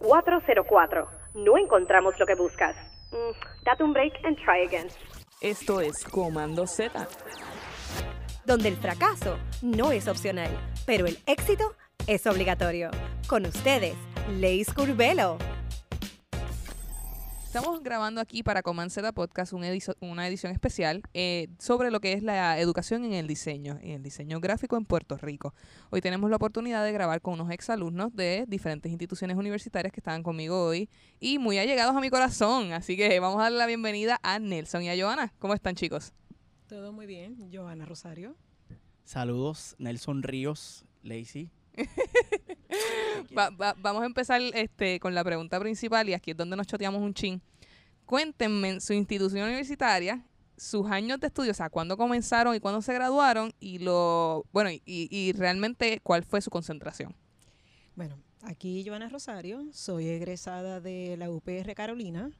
404. No encontramos lo que buscas. Mm, date un break and try again. Esto es Comando Z. Donde el fracaso no es opcional, pero el éxito es obligatorio. Con ustedes, Leis Curvelo. Estamos grabando aquí para Comanceta Podcast una, una edición especial eh, sobre lo que es la educación en el diseño, en el diseño gráfico en Puerto Rico. Hoy tenemos la oportunidad de grabar con unos exalumnos de diferentes instituciones universitarias que estaban conmigo hoy y muy allegados a mi corazón. Así que vamos a darle la bienvenida a Nelson y a Joana. ¿Cómo están chicos? Todo muy bien. Joana Rosario. Saludos, Nelson Ríos, Lacey. vamos a empezar este, con la pregunta principal y aquí es donde nos choteamos un chin. Cuéntenme su institución universitaria, sus años de estudio, o sea, cuándo comenzaron y cuándo se graduaron y lo, bueno, y, y realmente cuál fue su concentración. Bueno, aquí Joana Rosario, soy egresada de la UPR Carolina.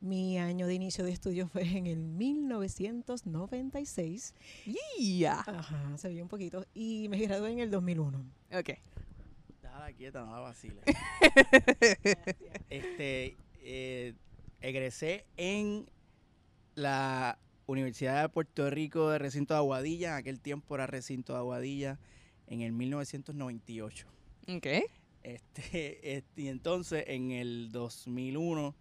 Mi año de inicio de estudio fue en el 1996. ¡Ya! Ajá, se vio un poquito. Y me gradué en el 2001. Ok. Déjala quieta, no la vacile. este, eh, egresé en la Universidad de Puerto Rico de Recinto de Aguadilla. En aquel tiempo era Recinto de Aguadilla en el 1998. Ok. Este, este, y entonces en el 2001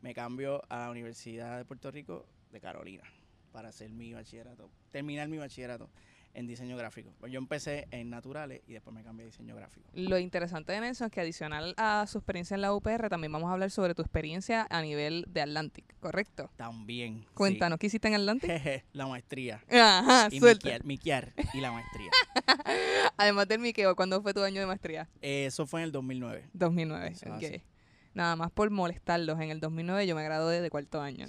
me cambio a la Universidad de Puerto Rico de Carolina para hacer mi bachillerato, terminar mi bachillerato en diseño gráfico. Pues yo empecé en naturales y después me cambié a diseño gráfico. Lo interesante de Nelson es que adicional a su experiencia en la UPR, también vamos a hablar sobre tu experiencia a nivel de Atlantic, ¿correcto? También. Cuéntanos, ¿qué hiciste en Atlantic? la maestría. Ajá, y suelta. Miquear, y la maestría. Además del miqueo, ¿cuándo fue tu año de maestría? eso fue en el 2009. 2009, ok. Nada más por molestarlos. En el 2009 yo me gradué de cuarto año.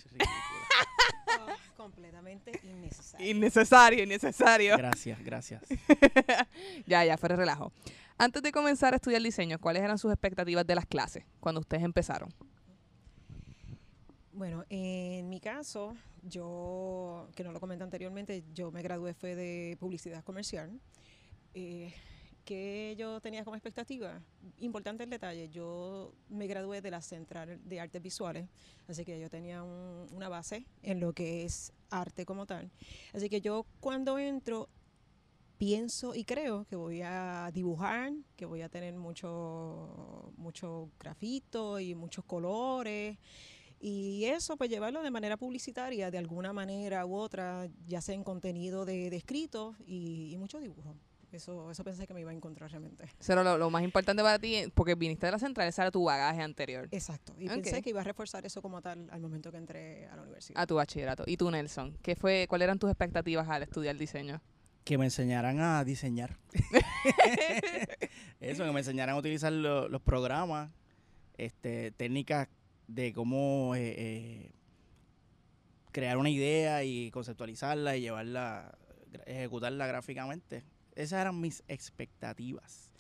Completamente innecesario. Innecesario, innecesario. Gracias, gracias. ya, ya, fuera relajo. Antes de comenzar a estudiar diseño, ¿cuáles eran sus expectativas de las clases cuando ustedes empezaron? Bueno, en mi caso, yo, que no lo comenté anteriormente, yo me gradué fue de publicidad comercial. Eh, ¿Qué yo tenía como expectativa? Importante el detalle, yo me gradué de la Central de Artes Visuales, así que yo tenía una base en lo que es arte como tal. Así que yo cuando entro pienso y creo que voy a dibujar, que voy a tener mucho, mucho grafito y muchos colores. Y eso, pues llevarlo de manera publicitaria, de alguna manera u otra, ya sea en contenido de, escrito y, y mucho dibujo. Eso, eso pensé que me iba a encontrar realmente. Era lo, más importante para ti, porque viniste de la central, ese era tu bagaje anterior. Exacto. Y pensé que iba a reforzar eso como tal al momento que entré a la universidad. A tu bachillerato. ¿Y tú, Nelson? ¿Qué fue, ¿Cuáles eran tus expectativas al estudiar diseño? Que me enseñaran a diseñar. eso, que me enseñaran a utilizar los programas, este, técnicas de cómo eh, eh, crear una idea y conceptualizarla y llevarla, ejecutarla gráficamente esas eran mis expectativas.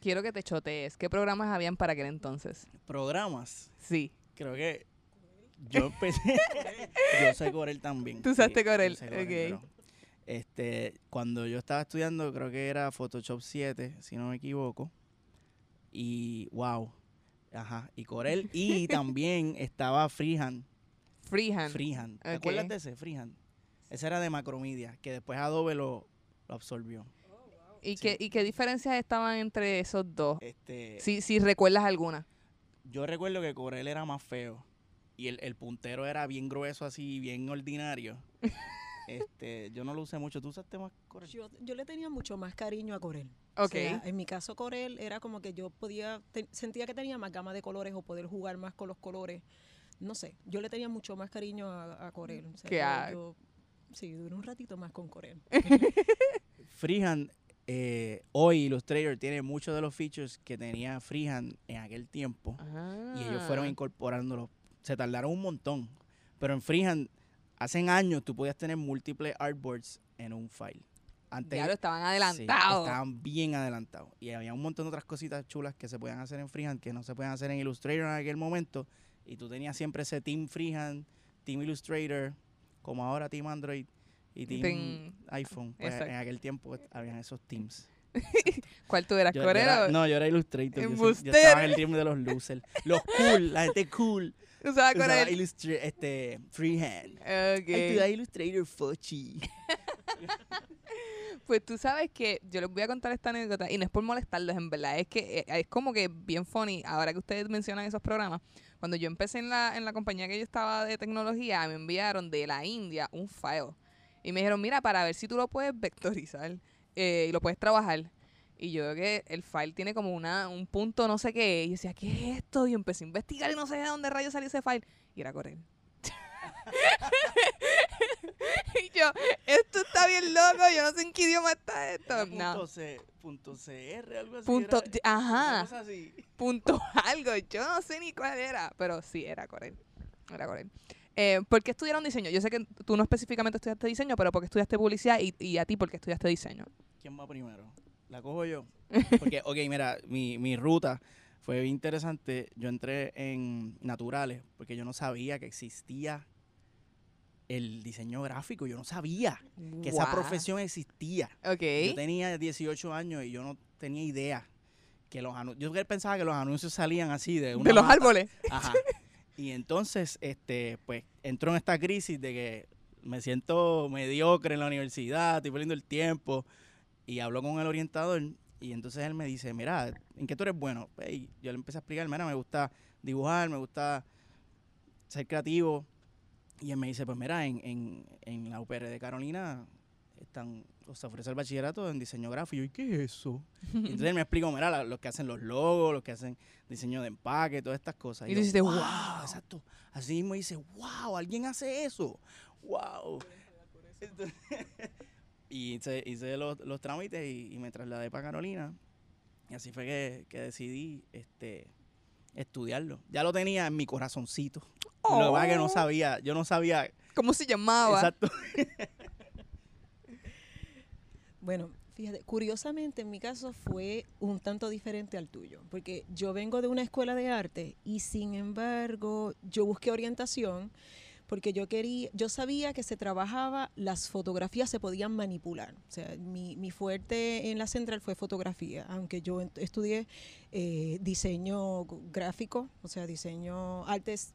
Quiero que te chotees. ¿Qué programas habían para aquel entonces? ¿Programas? Sí. Creo que yo empecé. yo sé Corel también. ¿Tú usaste Corel? ok. este, cuando yo estaba estudiando, creo que era Photoshop 7, si no me equivoco. Y wow. Ajá. Y Corel. y también estaba Freehand. Freehand. Freehand. ¿Te acuerdas de ese? Freehand. Ese era de Macromedia, que después Adobe lo, lo absorbió. ¿Y, qué, ¿Y qué diferencias estaban entre esos dos? Este, si, si recuerdas alguna. Yo recuerdo que Corel era más feo y el, puntero era bien grueso así, bien ordinario. este, yo no lo usé mucho. ¿Tú usaste más Corel? Yo, le tenía mucho más cariño a Corel. Ok. en mi caso Corel era como que yo podía, sentía que tenía más gama de colores o poder jugar más con los colores. No sé, yo le tenía mucho más cariño a, Corel. O sí, duré un ratito más con Corel. Freehand eh, hoy Illustrator tiene muchos de los features que tenía Freehand en aquel tiempo y ellos fueron ah. incorporándolos. Se tardaron un montón, pero en Freehand hace años tú podías tener múltiples artboards en un file. Antes, ya lo estaban adelantados. estaban bien adelantados. Y había un montón de otras cositas chulas que se podían hacer en Freehand que no se pueden hacer en Illustrator en aquel momento. Y tú tenías siempre ese Team Freehand, Team Illustrator, como ahora Team Android y Team, iPhone. Pues, en aquel tiempo habían esos teams. ¿Cuál tú eras? Yo- yo ¿Corel era- no, yo era Illustrator. Yo, yo estaba en el team de los losers. Los cool, la gente cool. usaba Usaba Corel? Illustra- este, freehand. Ok. Ay, Illustrator Fochi. Pues tú sabes que yo les voy a contar esta anécdota y no es por molestarlos, en verdad. Es que eh, es como que bien funny. Ahora que ustedes mencionan esos programas, cuando yo empecé en la, en la compañía que yo estaba de tecnología, me enviaron de la India un file. Y me dijeron, mira, para ver si tú lo puedes vectorizar eh, y lo puedes trabajar. Y yo veo que el file tiene como una, un punto no sé qué. Y yo decía, ¿qué es esto? Y empecé a investigar y no sé de dónde rayos salió ese file. Y era Corel. y yo, esto está bien loco, yo no sé en qué idioma está esto. No, Punto, C, punto CR, algo así. punto, era. ajá, Una cosa así. punto algo, yo no sé ni cuál era, pero sí, era Corel, era Corel. Eh, ¿Por qué estudiaron diseño? Yo sé que tú no específicamente estudiaste diseño, pero ¿por qué estudiaste publicidad y, y a ti por qué estudiaste diseño? ¿Quién va primero? ¿La cojo yo? Porque, ok, mira, mi, mi ruta fue bien interesante. Yo entré en naturales porque yo no sabía que existía el diseño gráfico. Yo no sabía que esa profesión existía. Ok. Yo tenía 18 años y yo no tenía idea que los anuncios. Yo pensaba que los anuncios salían así de una de los mata. árboles. Ajá. Y entonces, este, pues, entro en esta crisis de que me siento mediocre en la universidad, estoy perdiendo el tiempo. Y hablo con el orientador y entonces él me dice, mira, ¿en qué tú eres bueno? Y yo le empecé a explicar, mira, me gusta dibujar, me gusta ser creativo. Y él me dice, pues mira, en, en, en la UPR de Carolina están, o se ofrece el bachillerato en diseño gráfico. Y ¿y qué es eso? Y entonces él me explicó, mira, la- los que hacen los logos, los que hacen diseño de empaque, todas estas cosas. Y yo, dijiste, "Wow", "Wow". Exacto. Así mismo dice, wow, alguien hace eso. Wow. Entonces, y hice, hice los, los trámites y, y me trasladé para Carolina. Y así fue que, que decidí este, estudiarlo. Ya lo tenía en mi corazoncito. Lo que pasa es que no Oh. sabía, yo no sabía ¿Cómo se llamaba? exacto. Bueno, fíjate, curiosamente en mi caso fue un tanto diferente al tuyo, porque yo vengo de una escuela de arte y sin embargo yo busqué orientación porque yo quería, yo sabía que se trabajaba, las fotografías se podían manipular. O sea, mi, mi fuerte en la central fue fotografía, aunque yo estudié eh, diseño gráfico, o sea, diseño, artes,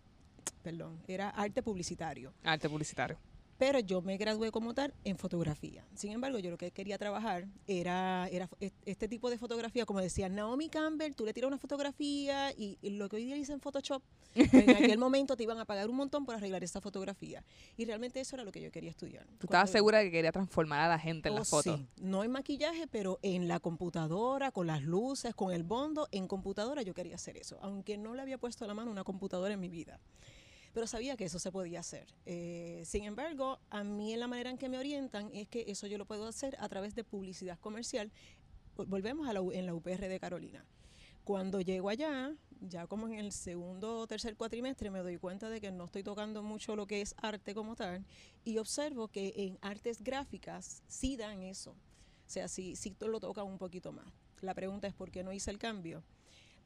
perdón, era arte publicitario Arte publicitario. Pero yo me gradué como tal en fotografía. Sin embargo, yo lo que quería trabajar era, est- este tipo de fotografía, como decía Naomi Campbell, tú le tiras una fotografía y, y lo que hoy día dicen Photoshop, en aquel momento te iban a pagar un montón por arreglar esa fotografía. Y realmente eso era lo que yo quería estudiar. Tú estabas segura de que quería transformar a la gente en Oh, las fotos. sí. No en maquillaje, pero en la computadora, con las luces, con el bondo, en computadora yo quería hacer eso, aunque no le había puesto a la mano una computadora en mi vida. Pero sabía que eso se podía hacer. Eh, sin embargo, a mí en la manera en que me orientan es que eso yo lo puedo hacer a través de publicidad comercial. Vol- Volvemos a la, en la UPR de Carolina. Cuando llego allá, ya como en el segundo o tercer cuatrimestre, me doy cuenta de que no estoy tocando mucho lo que es arte como tal y observo que en artes gráficas sí dan eso. O sea, sí, sí lo tocan un poquito más. La pregunta es por qué no hice el cambio.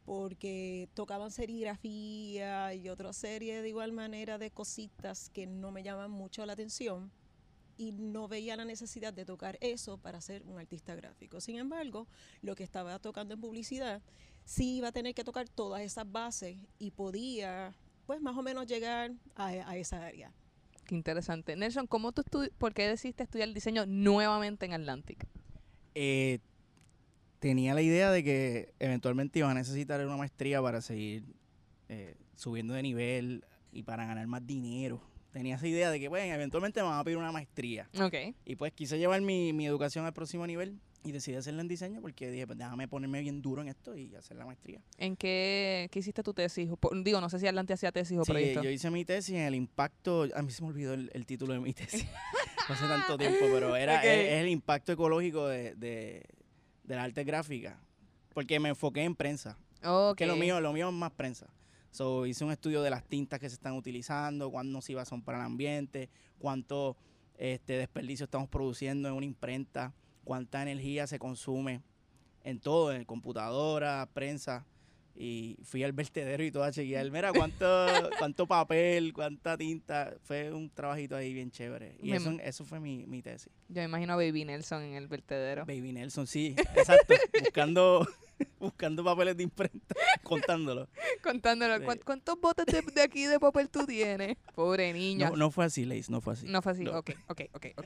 Porque tocaban serigrafía y otra serie de igual manera de cositas que no me llaman mucho la atención y no veía la necesidad de tocar eso para ser un artista gráfico. Sin embargo, lo que estaba tocando en publicidad sí iba a tener que tocar todas esas bases y podía, pues más o menos llegar a, a esa área. Qué interesante. Nelson, ¿cómo tú estu- ¿por qué decidiste estudiar diseño nuevamente en Atlantic? Eh, tenía la idea de que eventualmente iba a necesitar una maestría para seguir eh, subiendo de nivel y para ganar más dinero. Tenía esa idea de que, bueno, eventualmente me van a pedir una maestría. Ok. Y pues quise llevar mi, mi educación al próximo nivel y decidí hacerla en diseño porque dije, pues déjame ponerme bien duro en esto y hacer la maestría. ¿En qué, qué hiciste tu tesis? Digo, no sé si Atlante hacía tesis o Sí, proyecto. yo hice mi tesis en el impacto, a mí se me olvidó el, el título de mi tesis, no hace tanto tiempo, pero era Ok. es, es el impacto ecológico de, de, de la arte gráfica, porque me enfoqué en prensa, Ok. que lo mío, lo mío es más prensa. So, hice un estudio de las tintas que se están utilizando, cuántas nocivas son para el ambiente, cuánto este, desperdicio estamos produciendo en una imprenta, cuánta energía se consume en todo, en computadora, prensa. Y fui al vertedero y todo a chequear. Mira, cuánto, cuánto papel, cuánta tinta. Fue un trabajito ahí bien chévere. Y eso, eso fue mi, mi tesis. Yo me imagino a Baby Nelson en el vertedero. Baby Nelson, sí, exacto. buscando, buscando papeles de imprenta, contándolo. Contándolo, Sí. "¿Cuán- ¿cuántos botes de, de aquí de papel tú tienes? Pobre niña. No, no fue así, Lace, no fue así. No fue así. No. Ok, ok, ok, ok.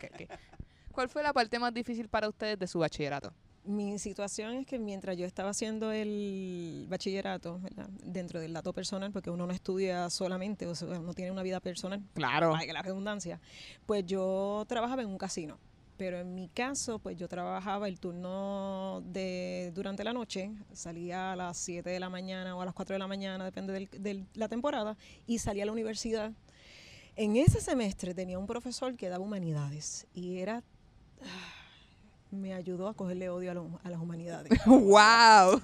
¿Cuál fue la parte más difícil para ustedes de su bachillerato? Mi situación es que mientras yo estaba haciendo el bachillerato, ¿verdad? dentro del dato personal, porque uno no estudia solamente, o sea, uno tiene una vida personal, Claro. valga la redundancia, pues yo trabajaba en un casino. Pero en mi caso, pues yo trabajaba el turno de durante la noche, salía a las 7 de la mañana o a las 4 de la mañana, depende de la temporada, y salía a la universidad. En ese semestre tenía un profesor que daba humanidades y era... Me ayudó a cogerle odio a, lo- a las humanidades. ¡Wow!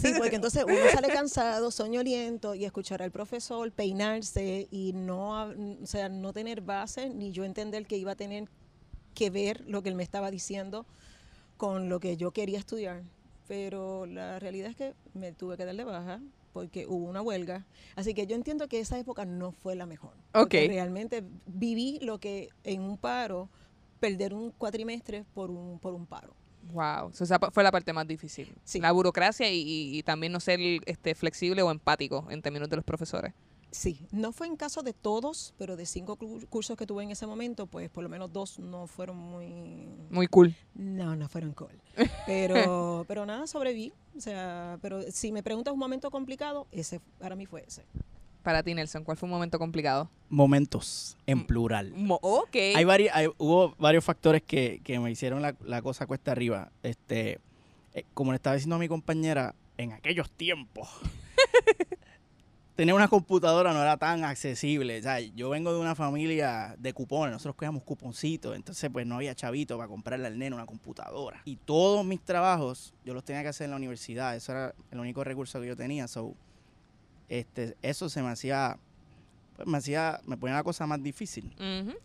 Sí, porque entonces uno sale cansado, soñoliento y escuchar al profesor peinarse y no, o sea, no tener base, ni yo entender que iba a tener que ver lo que él me estaba diciendo con lo que yo quería estudiar. Pero la realidad es que me tuve que dar de baja porque hubo una huelga. Así que yo entiendo que esa época no fue la mejor. porque Ok. Realmente viví lo que en un paro, perder un cuatrimestre por un, por un paro. Wow, so, esa fue la parte más difícil. Sí. La burocracia y, y- y también no ser este, flexible o empático en términos de los profesores. Sí, no fue en caso de todos, pero de cinco cur- cursos que tuve en ese momento, pues por lo menos dos no fueron muy... Muy cool. No, no fueron cool. Pero, pero nada, sobreviví. O sea, pero si me preguntas un momento complicado, ese para mí fue ese. Para ti, Nelson, ¿cuál fue un momento complicado? Momentos, en Mm. plural. Mo- ok. Hay vari- hay- hubo varios factores que, que me hicieron la, la cosa cuesta arriba. Este, eh, como le estaba diciendo a mi compañera, en aquellos tiempos, tener una computadora no era tan accesible. O sea, yo vengo de una familia de cupones, nosotros cogíamos cuponcitos, entonces pues no había chavito para comprarle al nene una computadora. Y todos mis trabajos yo los tenía que hacer en la universidad, eso era el único recurso que yo tenía. So, este, eso se me hacía, pues me hacía, me ponía la cosa más difícil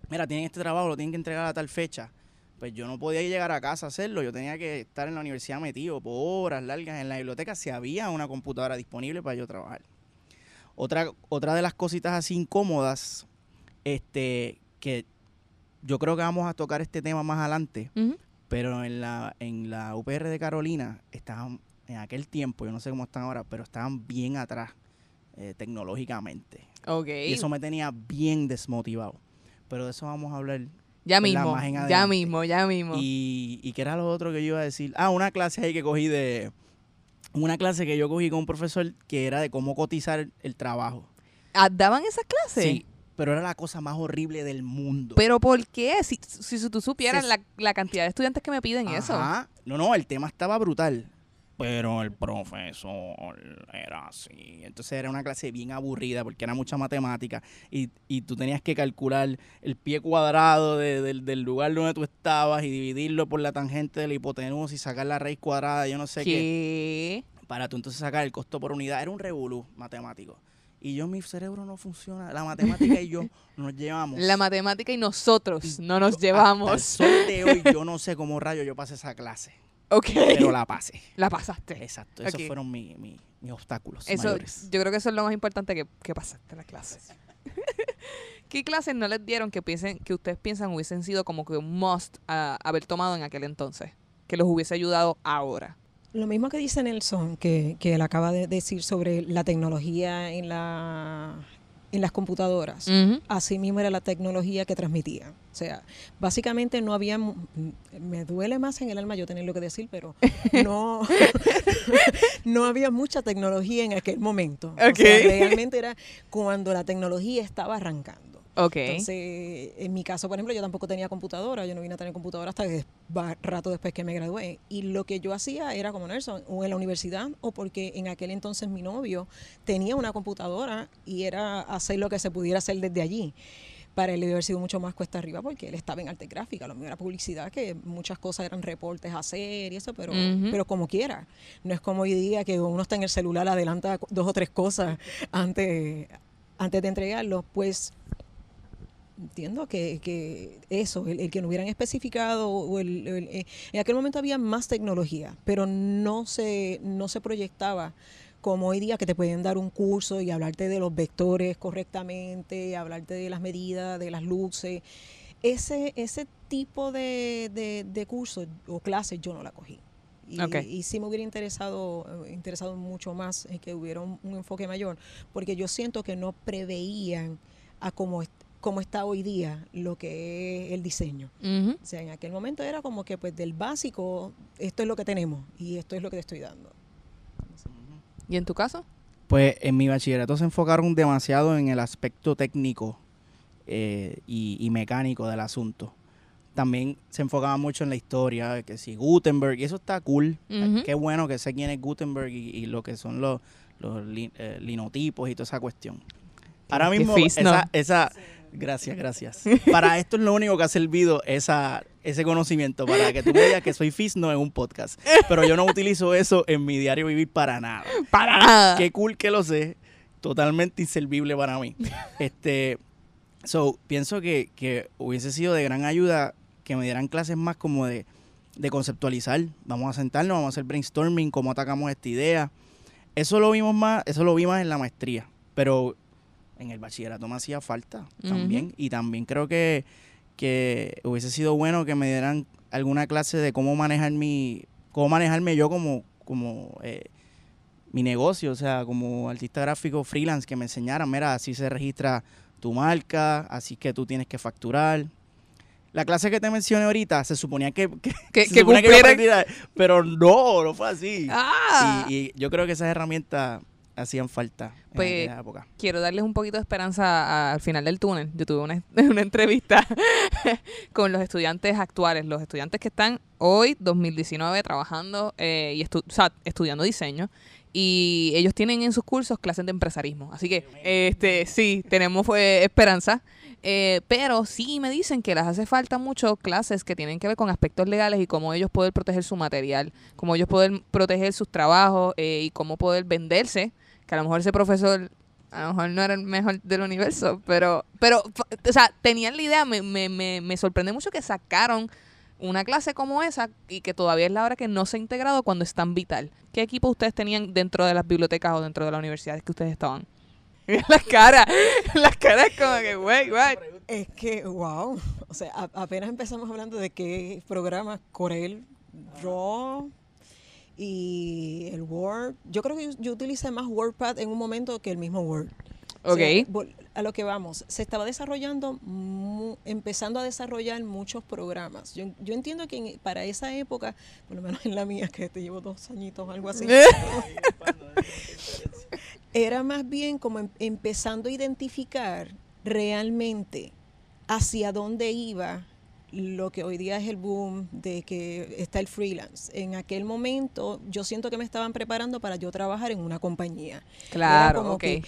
mira, tienen este trabajo, lo tienen que entregar a tal fecha. Pues yo no podía llegar a casa a hacerlo, yo tenía que estar en la universidad metido por horas largas en la biblioteca si había una computadora disponible para yo trabajar. Otra, otra de las cositas así incómodas, este, que yo creo que vamos a tocar este tema más adelante, pero en la, en la UPR de Carolina estaban, en aquel tiempo, yo no sé cómo están ahora, pero estaban bien atrás eh, tecnológicamente. Ok. Y eso me tenía bien desmotivado. Pero de eso vamos a hablar. ya mismo, ya mismo, ya mismo. Y, y qué era lo otro que yo iba a decir. Ah, una clase ahí que cogí de... Una clase que yo cogí con un profesor que era de cómo cotizar el, trabajo. Ah, ¿Daban esas clases? Sí, pero era la cosa más horrible del mundo. ¿Pero por qué? Si, si tú supieras Se- la, la cantidad de estudiantes que me piden eso. Ajá. No, no, el tema estaba brutal. Pero el profesor era así. Entonces era una clase bien aburrida porque era mucha matemática y, y tú tenías que calcular el pie cuadrado de- del- del lugar donde tú estabas y dividirlo por la tangente de la hipotenusa y sacar la raíz cuadrada, yo no sé qué, ¿Qué? para tú entonces sacar el costo por unidad. Era un revolú matemático. Y yo, mi cerebro no funciona. La matemática y yo nos llevamos. La matemática y nosotros no nos Hasta el llevamos. sol de hoy yo no sé cómo rayo yo pasé esa clase, Ok. pero la pasé. La pasaste. Exacto, esos fueron mi- mi- mis obstáculos Eso, mayores. yo creo que eso es lo más importante que, que pasaste la clase. ¿Qué clases no les dieron que piensen, que ustedes piensan hubiesen sido como que un must a haber tomado en aquel entonces? Que los hubiese ayudado ahora. Lo mismo que dice Nelson, que, que él acaba de decir sobre la tecnología en, la, en las computadoras. Así mismo era la tecnología que transmitía. O sea, básicamente no había, me duele más en el alma yo tenerlo que decir, pero no, no había mucha tecnología en aquel momento. O sea, Ok. realmente era cuando la tecnología estaba arrancando. Ok. Entonces, en mi caso, por ejemplo, yo tampoco tenía computadora, yo no vine a tener computadora hasta que rato después que me gradué. Y lo que yo hacía era como Nelson, o en la universidad, o porque en aquel entonces mi novio tenía una computadora y era hacer lo que se pudiera hacer desde allí. Para él debe haber sido mucho más cuesta arriba porque él estaba en arte gráfica, lo mío era publicidad, que muchas cosas eran reportes a hacer y eso, pero, pero como quiera. No es como hoy día que uno está en el celular, adelanta dos o tres cosas antes, antes de entregarlo. Pues entiendo que, que eso, el, el que no hubieran especificado, o el, el- eh, en aquel momento había más tecnología, pero no se, no se proyectaba como hoy día que te pueden dar un curso y hablarte de los vectores correctamente, hablarte de las medidas, de las luces. Ese, ese tipo de, de, de cursos o clases yo no la cogí. Y, y, sí me hubiera interesado, eh, interesado mucho más en que hubiera un, enfoque mayor, porque yo siento que no preveían a cómo, cómo está hoy día lo que es el diseño. O sea, en aquel momento era como que pues del básico, esto es lo que tenemos y esto es lo que te estoy dando. ¿Y en tu caso? Pues en mi bachillerato se enfocaron demasiado en el aspecto técnico eh, y, mecánico del asunto. También se enfocaba mucho en la historia, que si Gutenberg, y eso está cool. Qué bueno que sé quién es Gutenberg y, lo que son los, los eh, linotipos y toda esa cuestión. Ahora mismo, esa, esa gracias, gracias. Para esto es lo único que ha servido esa, ese conocimiento, para que tú me digas que soy fisno en un podcast. Pero yo no utilizo eso en mi diario vivir para nada. Para nada. Qué cool que lo sé. Totalmente inservible para mí. Este, so, pienso que, que hubiese sido de gran ayuda que me dieran clases más como de, de conceptualizar. Vamos a sentarnos, vamos a hacer brainstorming, cómo atacamos esta idea. Eso lo vimos más, eso lo vimos en la maestría. Pero en el bachillerato me hacía falta también. Y también creo que, que hubiese sido bueno que me dieran alguna clase de cómo manejar mi, cómo manejarme yo como, como eh, mi negocio, o sea, como artista gráfico freelance, que me enseñaran, mira, así se registra tu marca, así que tú tienes que facturar. La clase que te mencioné ahorita se suponía que, que, se suponía que pero no, no fue así. Ah. Y, y, yo creo que esas herramientas hacían falta pues, en época. Quiero darles un poquito de esperanza al final del túnel. Yo tuve una, una entrevista con los estudiantes actuales, los estudiantes que están hoy, 2019, trabajando eh, y estudiando diseño. Y ellos tienen en sus cursos clases de empresarismo. Así que, este sí, tenemos eh, esperanza. Eh, pero sí me dicen que les hace falta mucho clases que tienen que ver con aspectos legales y cómo ellos pueden proteger su material, cómo ellos pueden proteger sus trabajos y cómo poder venderse que a lo mejor ese profesor a lo mejor no era el mejor del universo, pero, pero, o sea, tenían la idea, me, me, me, me sorprende mucho que sacaron una clase como esa y que todavía es la hora que no se ha integrado cuando es tan vital. ¿Qué equipo ustedes tenían dentro de las bibliotecas o dentro de las universidades que ustedes estaban? las caras, las caras como que, güey, güey. Es que, wow, o sea, apenas empezamos hablando de qué programas Corel, Raw, y el Word. Yo creo que yo, utilicé más WordPad en un momento que el mismo Word. Ok. a lo que vamos, se estaba desarrollando, empezando a desarrollar muchos programas. Yo, yo entiendo que para esa época, por lo menos en la mía, que te llevo dos añitos, algo así, era más bien como em, empezando a identificar realmente hacia dónde iba lo que hoy día es el boom de que está el freelance. En aquel momento yo siento que me estaban preparando para yo trabajar en una compañía. Claro, como que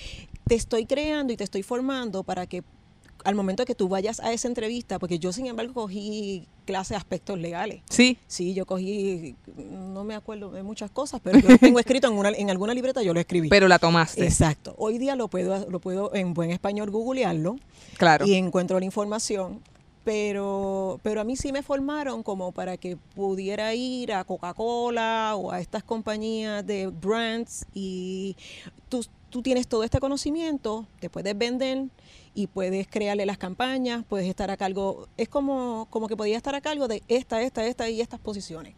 te estoy creando y te estoy formando para que al momento que tú vayas a esa entrevista, porque yo sin embargo cogí clase de aspectos legales. Sí. Sí, yo cogí, no me acuerdo de muchas cosas, pero lo tengo escrito en, una, en alguna libreta, yo lo escribí. Pero la tomaste. Exacto. Hoy día lo puedo, lo puedo en buen español googlearlo. Claro. Y encuentro la información pero, pero a mí sí me formaron como para que pudiera ir a Coca-Cola o a estas compañías de brands y tú, tú tienes todo este conocimiento, te puedes vender y puedes crearle las campañas, puedes estar a cargo, es como, como que podía estar a cargo de esta, esta, esta y estas posiciones.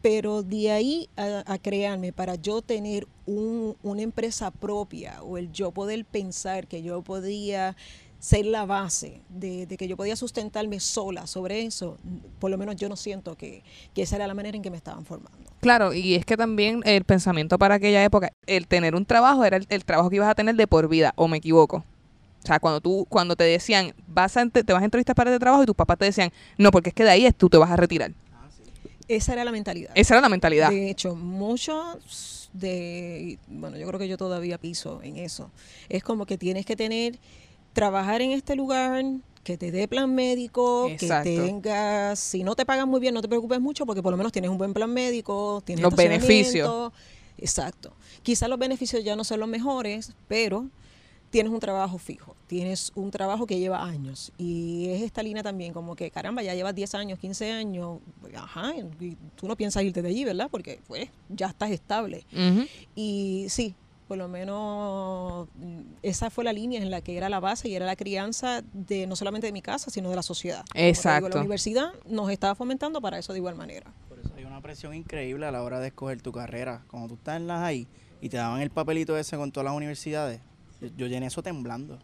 Pero de ahí a, a crearme para yo tener un, una empresa propia o el yo poder pensar que yo podía ser la base de, que yo podía sustentarme sola sobre eso, por lo menos yo no siento que, esa era la manera en que me estaban formando. Claro, y es que también el pensamiento para aquella época, el tener un trabajo era el, trabajo que ibas a tener de por vida, o me equivoco. O sea, cuando tú, cuando te decían, vas a, te vas a entrevistar para este trabajo y tus papás te decían, no, porque es que de ahí es, tú te vas a retirar. Esa era la mentalidad. Esa era la mentalidad. De hecho, muchos de, bueno, yo creo que yo todavía piso en eso. Es como que tienes que tener trabajar en este lugar, que te dé plan médico, que tengas, si no te pagan muy bien, no te preocupes mucho porque por lo menos tienes un buen plan médico, tienes los beneficios. Exacto. Quizás los beneficios ya no son los mejores, pero tienes un trabajo fijo, tienes un trabajo que lleva años y es esta línea también como que caramba, ya llevas 10 años, 15 años, ajá, y tú no piensas irte de allí, ¿verdad? Porque pues ya estás estable. Y sí, por lo menos mm, esa fue la línea en la que era la base y era la crianza de no solamente de mi casa, sino de la sociedad. Te digo, Exacto. la universidad nos estaba fomentando para eso de igual manera. Por eso hay una presión increíble a la hora de escoger tu carrera. Cuando tú estás en las ahí y te daban el papelito ese con todas las universidades, yo, llené eso temblando.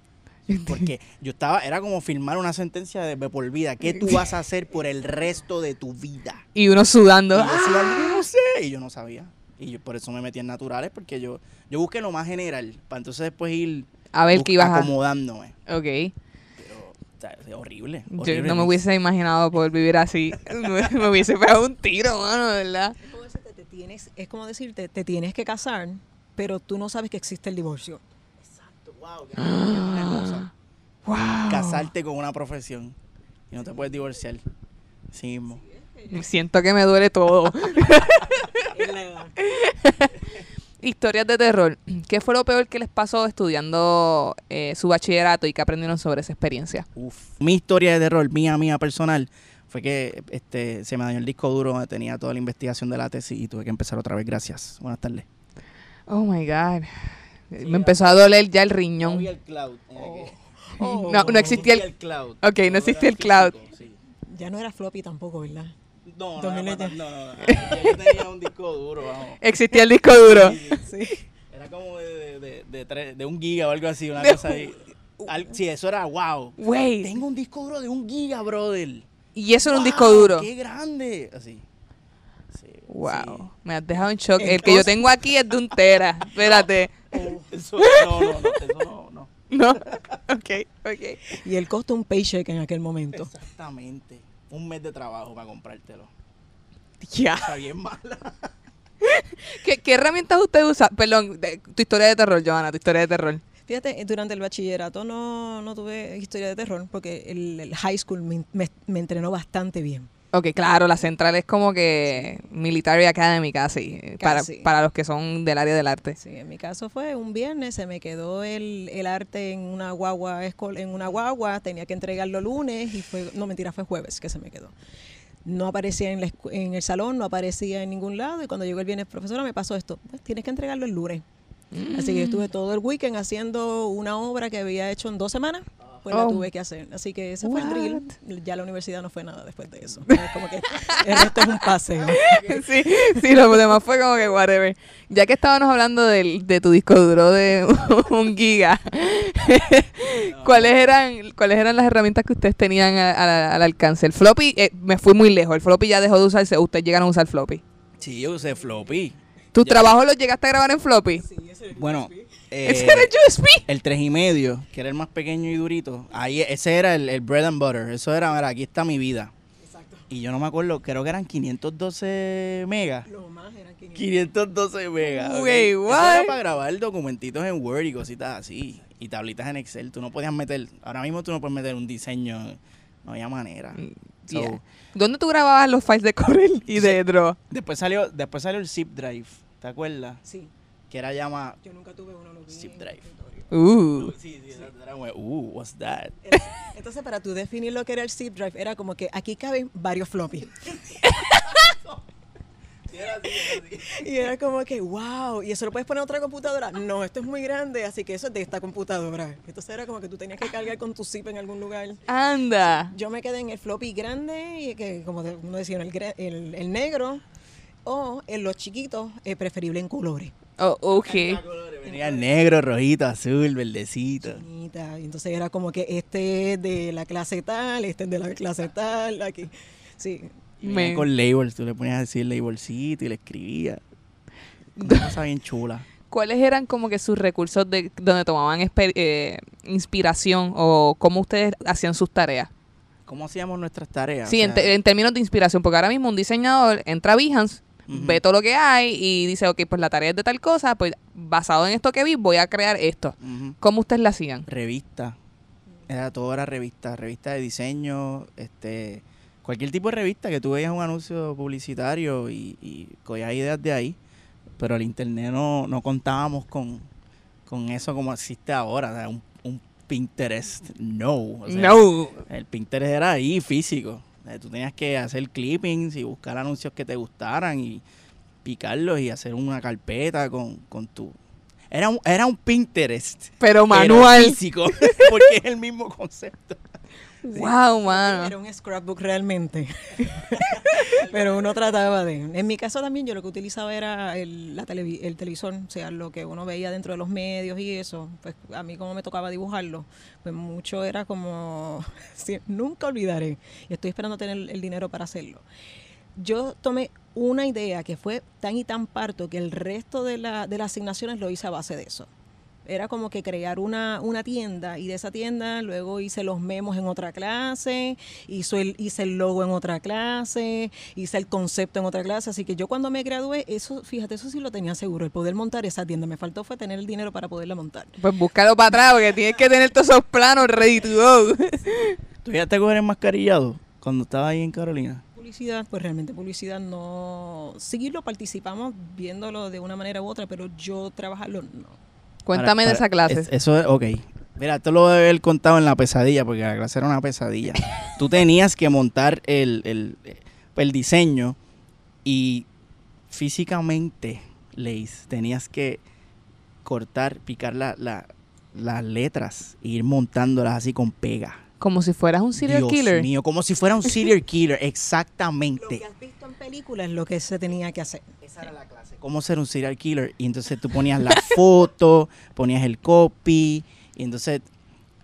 Porque yo estaba, era como firmar una sentencia de por vida. ¿Qué tú vas a hacer por el resto de tu vida? Y uno Y sudando. ¡ah! "Yo no sé. Y yo no sabía. Y yo por eso me metí en naturales, porque yo, yo busqué lo más general, para entonces después ir A ver qué ibas a... acomodándome. Ok. Pero, o sea, es horrible. Yo no me hubiese imaginado poder vivir así. me, me hubiese pegado un tiro, mano, de ¿verdad? Es como decirte, te tienes, es como decirte, te tienes que casar, pero tú no sabes que existe el divorcio. Exacto, wow, hermosa. Wow. Casarte con una profesión y no te puedes divorciar. Sí mismo. Siento que me duele todo. Historias de terror. ¿Qué fue lo peor que les pasó estudiando eh, su bachillerato y qué aprendieron sobre esa experiencia? Uf. Mi historia de terror, mía, mía personal, fue que este se me dañó el disco duro donde tenía toda la investigación de la tesis y tuve que empezar otra vez. Gracias. Buenas tardes. Oh my God. me empezó a doler ya el riñón. el cloud. Oh. No, no existía el. cloud. Ok, no existía el cloud. Ya no era floppy tampoco, ¿verdad? No, no, 2000 no, no, no, no. Yo tenía un disco duro, vamos. Existía el disco duro. Sí. Era como de, de, de, de, tres- de un giga o algo así, una cosa ahí. Al- sí, eso era wow. Wey. Tengo un disco duro de un giga, brother. Y eso era un disco duro. ¡Qué grande! Así. Sí, Wow. Me has dejado en shock. El El que yo tengo aquí es de un tera. Espérate. Eso, no, no, no, eso no, no. No. Ok, ok. Y el costo un paycheck en aquel momento. Exactamente. Un mes de trabajo para comprártelo. Ya. Está bien mala. ¿Qué, qué herramientas usted usa? Perdón, de- tu historia de terror, Johanna, tu historia de terror. Fíjate, eh, durante el bachillerato no, no tuve historia de terror porque el, el high school me, me- me entrenó bastante bien. Ok, claro, la central es como que Military Academy casi, eh, para, Casi. para los que son del área del arte. Sí, en mi caso fue un viernes, se me quedó el, el arte en una guagua en una guagua, tenía que entregarlo lunes y fue, no mentira, fue jueves que se me quedó. No aparecía en, la en el salón, no aparecía en ningún lado y cuando llegó el viernes, profesora, me pasó esto, pues tienes que entregarlo el lunes. Así que yo estuve todo el weekend haciendo una obra que había hecho en dos semanas, pues la Oh. tuve que hacer. Así que ese fue el drill. Ya la universidad no fue nada después de eso. Es como que el resto es un paseo. sí, sí, lo demás fue como que whatever. Ya que estábamos hablando del, de tu disco duro de un giga, ¿cuáles eran cuáles eran las herramientas que ustedes tenían a- a- al alcance? El floppy, eh, me fui muy lejos, el floppy ya dejó de usarse, ustedes llegaron a usar floppy. Sí, yo usé floppy. ¿Tu Ya. trabajo lo llegaste a grabar en floppy? Bueno, eh, ¿Ese era el USB? el tres y medio, que era el más pequeño y durito, ahí ese era el, el bread and butter. Eso era, mira, aquí está mi vida. Y yo no me acuerdo, creo que eran 512 megas. Lo más eran 500. 512 megas. ¿ok? Wait, Eso what? era para grabar documentitos en Word y cositas así. Y tablitas en Excel. Tú no podías meter, ahora mismo tú no puedes meter un diseño. No había manera. So, Yeah. ¿Dónde tú grababas los files de Corel y de Draw? después salió, después salió el zip drive. ¿Te acuerdas? Sí, Que era llama yo nunca tuve uno. Lo vi Zip en drive. escritorio. Uh. Sí, sí, era como, uh, what's that? Entonces, para tú definir lo que era el zip drive, era como que aquí caben varios floppy. Y era como que, wow, ¿y eso lo puedes poner en otra computadora? No, esto es muy grande, así que eso es de esta computadora. Entonces era como que tú tenías que cargar con tu zip en algún lugar. Anda. Yo me quedé en el floppy grande, y que como de- uno decía, el, gra- el, el negro, o en los chiquitos, eh, preferible en colores. Oh, ok. Venía negro, rojito, azul, verdecito. Bonita. Y entonces era como que este es de la clase tal, este es de la clase tal, aquí. Sí. Me- con labels, tú le ponías así el labelcito y le escribías. Una cosa bien chula. ¿Cuáles eran como que sus recursos de donde tomaban eh, inspiración o cómo ustedes hacían sus tareas? ¿Cómo hacíamos nuestras tareas? Sí, O en, sea, te- en términos de inspiración, porque ahora mismo un diseñador entra a Behance, Ve todo lo que hay y dice, ok, pues la tarea es de tal cosa, pues basado en esto que vi, voy a crear esto. ujú. ¿Cómo ustedes la hacían? Revista. Era todo era revista, revista de diseño, este, cualquier tipo de revista que tú veías un anuncio publicitario y, y cogías ideas de ahí, pero el internet no, no contábamos con, con eso como existe ahora, o sea, un, un Pinterest, no. o sea, no. El Pinterest era ahí físico. Eh, Tú tenías que hacer clippings y buscar anuncios que te gustaran y picarlos y hacer una carpeta con, con tu... Era un, era un Pinterest. Pero manual. físico, porque es el mismo concepto. Wow, mano. Era un scrapbook realmente. Pero uno trataba de. En mi caso también yo lo que utilizaba era el, la televi- el televisor, o sea, lo que uno veía dentro de los medios y eso. Pues a mí como me tocaba dibujarlo, pues mucho era como. sí, nunca olvidaré. Y estoy esperando tener el dinero para hacerlo. Yo tomé una idea que fue tan y tan parto que el resto de, la, de las asignaciones lo hice a base de eso. Era como que crear una, una tienda y de esa tienda luego hice los memos en otra clase, hizo el, hice el logo en otra clase, hice el concepto en otra clase. Así que yo cuando me gradué, eso, fíjate, eso sí lo tenía seguro, el poder montar esa tienda. Me faltó fue tener el dinero para poderla montar. Pues búscalo para atrás porque tienes que tener todos esos planos ready to go. ¿Tú ya te coges enmascarillado cuando estabas ahí en Carolina? Publicidad, pues realmente publicidad no... Sí lo participamos viéndolo de una manera u otra, pero yo trabajarlo no. Cuéntame Para- de esa clase. es- eso es, ok. Mira, esto lo debe haber contado en la pesadilla, porque la clase era una pesadilla. Tú tenías que montar el, el, el diseño y físicamente, Leis, tenías que cortar, picar la, la- las letras e ir montándolas así con pega. Como si fueras un serial Dios killer. mío, como si fuera un serial killer, Lo exactamente. que has visto en películas es lo que se tenía que hacer. Esa era la clase. Cómo ser un serial killer. Y entonces tú ponías la foto, ponías el copy, y entonces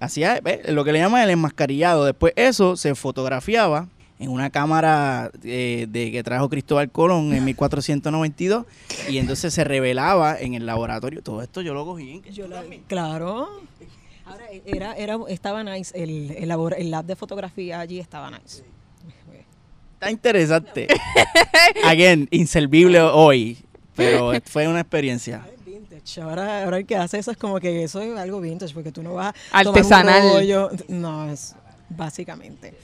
hacía lo que le llaman el enmascarillado. Después eso se fotografiaba en una cámara eh, de que trajo Cristóbal Colón en 1492 y entonces se revelaba en el laboratorio. Todo esto yo lo cogí. en- Yo la- claro. Ahora, era, era, estaba nice, el, el, labor- el lab de fotografía allí estaba nice. Está interesante. Again, inservible hoy, pero fue una experiencia. Ahora, ahora el que hace eso es como que eso es algo vintage, porque tú no vas a tomar un Artesanal. rollo. No, es básicamente.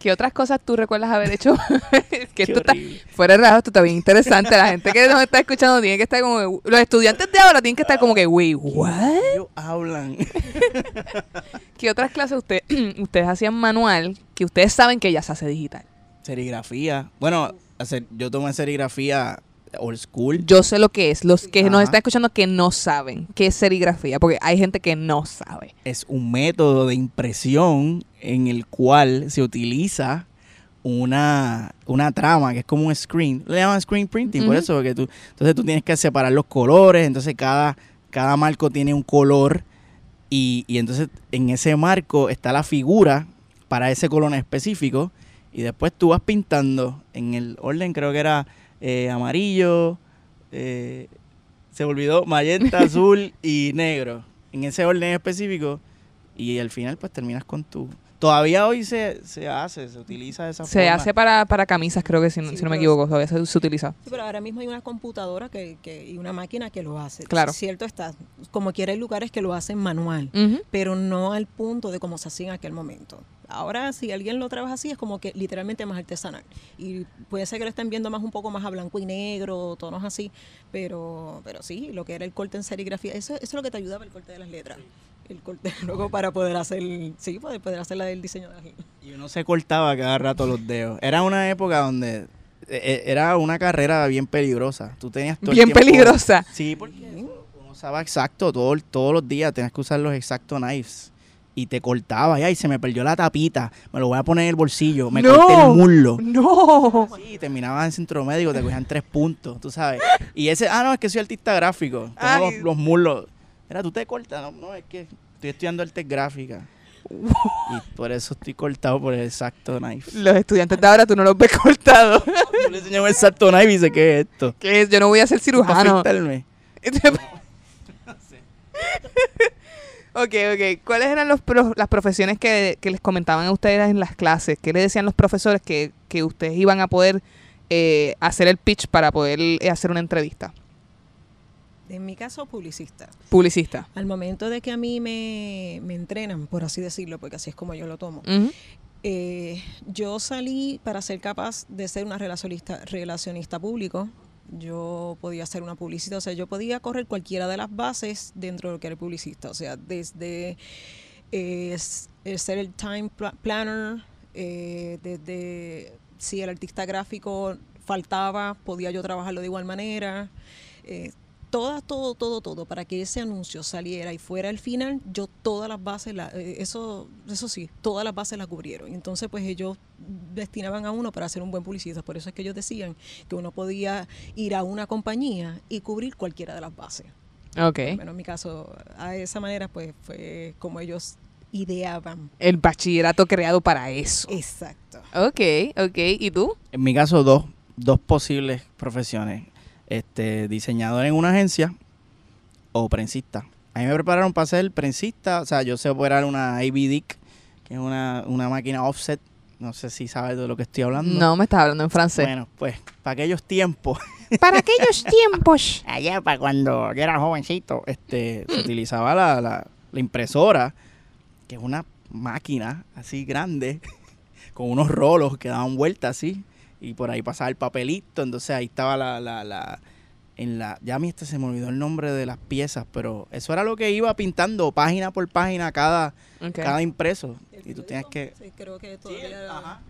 ¿Qué otras cosas tú recuerdas haber hecho? que Qué esto está, horrible. fuera de rajo, esto está bien interesante. La gente que nos está escuchando tiene que estar como los estudiantes de ahora tienen que estar como que, wait, what? Ellos hablan. ¿Qué otras clases usted, ustedes hacían manual que ustedes saben que ya se hace digital? Serigrafía. Bueno, hacer, yo tomé serigrafía old school. Yo sé lo que es. Los que nos están escuchando que no saben qué es serigrafía, porque hay gente que no sabe. Es un método de impresión en el cual se utiliza una, una trama que es como un screen. Le llaman screen printing, por eso, porque tú, entonces tú tienes que separar los colores, entonces cada, cada marco tiene un color y, y entonces en ese marco está la figura para ese color en específico y después tú vas pintando en el orden, creo que era eh, amarillo, eh, se me olvidó, magenta, azul y negro, en ese orden específico y al final pues terminas con tu... Todavía hoy se, se hace, se utiliza de esa Se forma. hace para, para camisas, creo que si, no- Sí, si no me pero- equivoco, todavía se, se utiliza. Sí, pero ahora mismo hay una computadora que, que, y una máquina que lo hace. Claro. Cierto está. Como quiera hay lugares que lo hacen manual, Ujú. pero no al punto de como se hacía en aquel momento. Ahora, si alguien lo trabaja así, es como que literalmente más artesanal. Y puede ser que lo estén viendo más un poco más a blanco y negro, tonos así, pero, pero sí, lo que era el corte en serigrafía, eso, eso es lo que te ayudaba el corte de las letras. El corte luego para poder hacer, sí, poder, poder hacer la del diseño de letras. Y uno se cortaba cada rato los dedos. Era una época donde eh, eh, era una carrera bien peligrosa. Tú tenías todo el Bien tiempo- peligrosa. Sí, porque uno usaba exacto todo, todos los días, tenías que usar los exactos knives. Y te cortaba, y ay, se me perdió la tapita, me lo voy a poner en el bolsillo, me ¡No! corté el muslo. No. Sí, terminabas en centro médico, te cogían tres puntos, tú sabes. Y ese, ah, no, es que soy artista gráfico, tengo los, los muslos. Mira, tú te cortas, no, no, es que estoy estudiando artes gráficas. Y por eso estoy cortado por el exacto knife. Los estudiantes de ahora tú no los ves cortados. Yo le enseñé un exacto knife y dice, ¿qué es esto? que es? Yo no voy a ser cirujano. Ok, ok. ¿Cuáles eran los pro- las profesiones que, que les comentaban a ustedes en las clases? ¿Qué les decían los profesores que, que ustedes iban a poder eh, hacer el pitch para poder eh, hacer una entrevista? En mi caso, publicista. Publicista. Al momento de que a mí me, me entrenan, por así decirlo, porque así es como yo lo tomo, eh, yo salí para ser capaz de ser una relacionista, relacionista público. Yo podía ser una publicista, o sea, yo podía correr cualquiera de las bases dentro de lo que era el publicista, o sea, desde eh, ser el time pla- planner, eh, desde si el artista gráfico faltaba, podía yo trabajarlo de igual manera. eh, todas, todo, todo, todo, para que ese anuncio saliera y fuera el final, yo todas las bases, la, eh, eso, eso sí, todas las bases las cubrieron. Entonces, pues ellos destinaban a uno para ser un buen publicista. Por eso es que ellos decían que uno podía ir a una compañía y cubrir cualquiera de las bases. Ok. Bueno, en mi caso, a esa manera, pues fue como ellos ideaban. El bachillerato creado para eso. Exacto. Ok, ok. ¿Y tú? En mi caso, dos, dos posibles profesiones. Este, diseñador en una agencia o prensista. A mí me prepararon para ser prensista, o sea, yo sé operar una ABDIC, que es una, una máquina offset. No sé si sabes de lo que estoy hablando. No, me estás hablando en francés. Bueno, pues, para aquellos tiempos, Para aquellos tiempos. allá para cuando yo era jovencito, este, se utilizaba la, la, la impresora, que es una máquina así grande, con unos rolos que daban vueltas así, y por ahí pasaba el papelito, entonces ahí estaba la, la, la, en la, ya a mí este se me olvidó el nombre de las piezas, pero eso era lo que iba pintando página por página cada, cada impreso, y tú tienes que... Sí, creo que todavía ajá.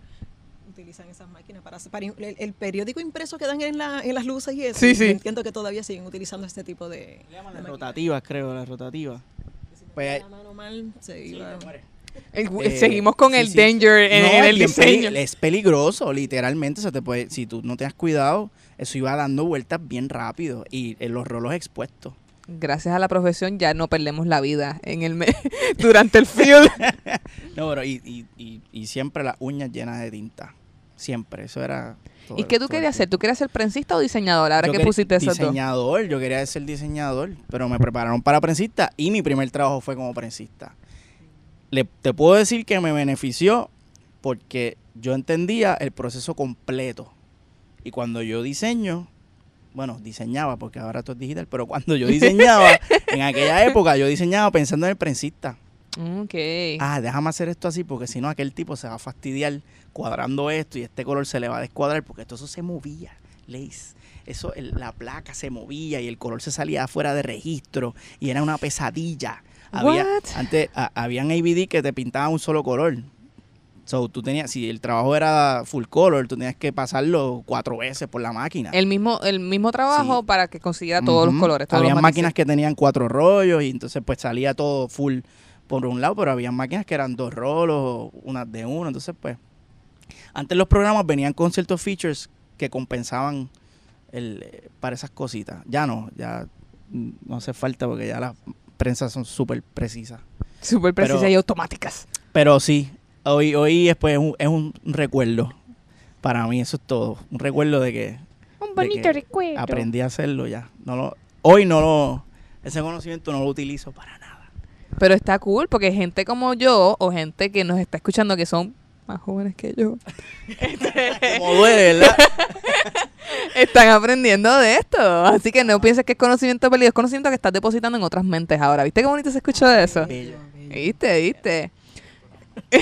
utilizan esas máquinas para, para el, el periódico impreso que dan en, la, en las luces y eso. Sí, sí. Entiendo que todavía siguen utilizando este tipo de, Le llaman de las máquinas. rotativas, creo, las rotativas. Pues, La mano mal se iba. El- Eh, seguimos con sí, el sí. danger en, No, en es el diseño. peli- es peligroso, literalmente. Se te puede, si tú no te has cuidado, eso iba dando vueltas bien rápido y en los rolos expuestos. Gracias a la profesión ya no perdemos la vida en el durante el field. No, pero y, y, y, y siempre las uñas llenas de tinta. Siempre, eso era. todo ¿Y qué tú querías ser? tiempo. ¿Tú querías ser prensista o diseñador? Ahora Yo que quería- pusiste dos. Diseñador, yo quería ser diseñador, pero me prepararon para prensista y mi primer trabajo fue como prensista. Le, te puedo decir que me benefició porque yo entendía el proceso completo. Y cuando yo diseño, bueno, diseñaba, porque ahora todo es digital, pero cuando yo diseñaba, en aquella época yo diseñaba pensando en el prensista. Ok. Ah, déjame hacer esto así porque si no aquel tipo se va a fastidiar cuadrando esto y este color se le va a descuadrar porque todo eso se movía, Leis. Eso, el- la placa se movía y el color se salía fuera de registro y era una pesadilla. Había, antes a- habían ABD que te pintaban un solo color. So, tú tenías, si el trabajo era full color, tú tenías que pasarlo cuatro veces por la máquina. El mismo, el mismo trabajo Sí. para que consiguiera todos los colores. Todos los máquinas que tenían cuatro rollos y entonces pues salía todo full por un lado, pero había máquinas que eran dos rolos, unas de uno, entonces pues antes los programas venían con ciertos features que compensaban el, eh, para esas cositas. Ya no, ya mm, no hace falta porque ya las prensas son súper precisas. Súper precisas y automáticas. Pero sí, hoy, hoy es, pues, un, es un recuerdo. Para mí eso es todo. Un recuerdo de que Un bonito que recuerdo. aprendí a hacerlo ya. No lo, hoy no lo, ese conocimiento no lo utilizo para nada. Pero está cool porque gente como yo o gente que nos está escuchando que son más jóvenes que yo Como duele, ¿verdad? están aprendiendo de esto. Así que no pienses que es conocimiento perdido, es conocimiento que estás depositando en otras mentes ahora. ¿Viste qué bonito se escuchó de eso? Bello. ¿Viste? ¿Viste?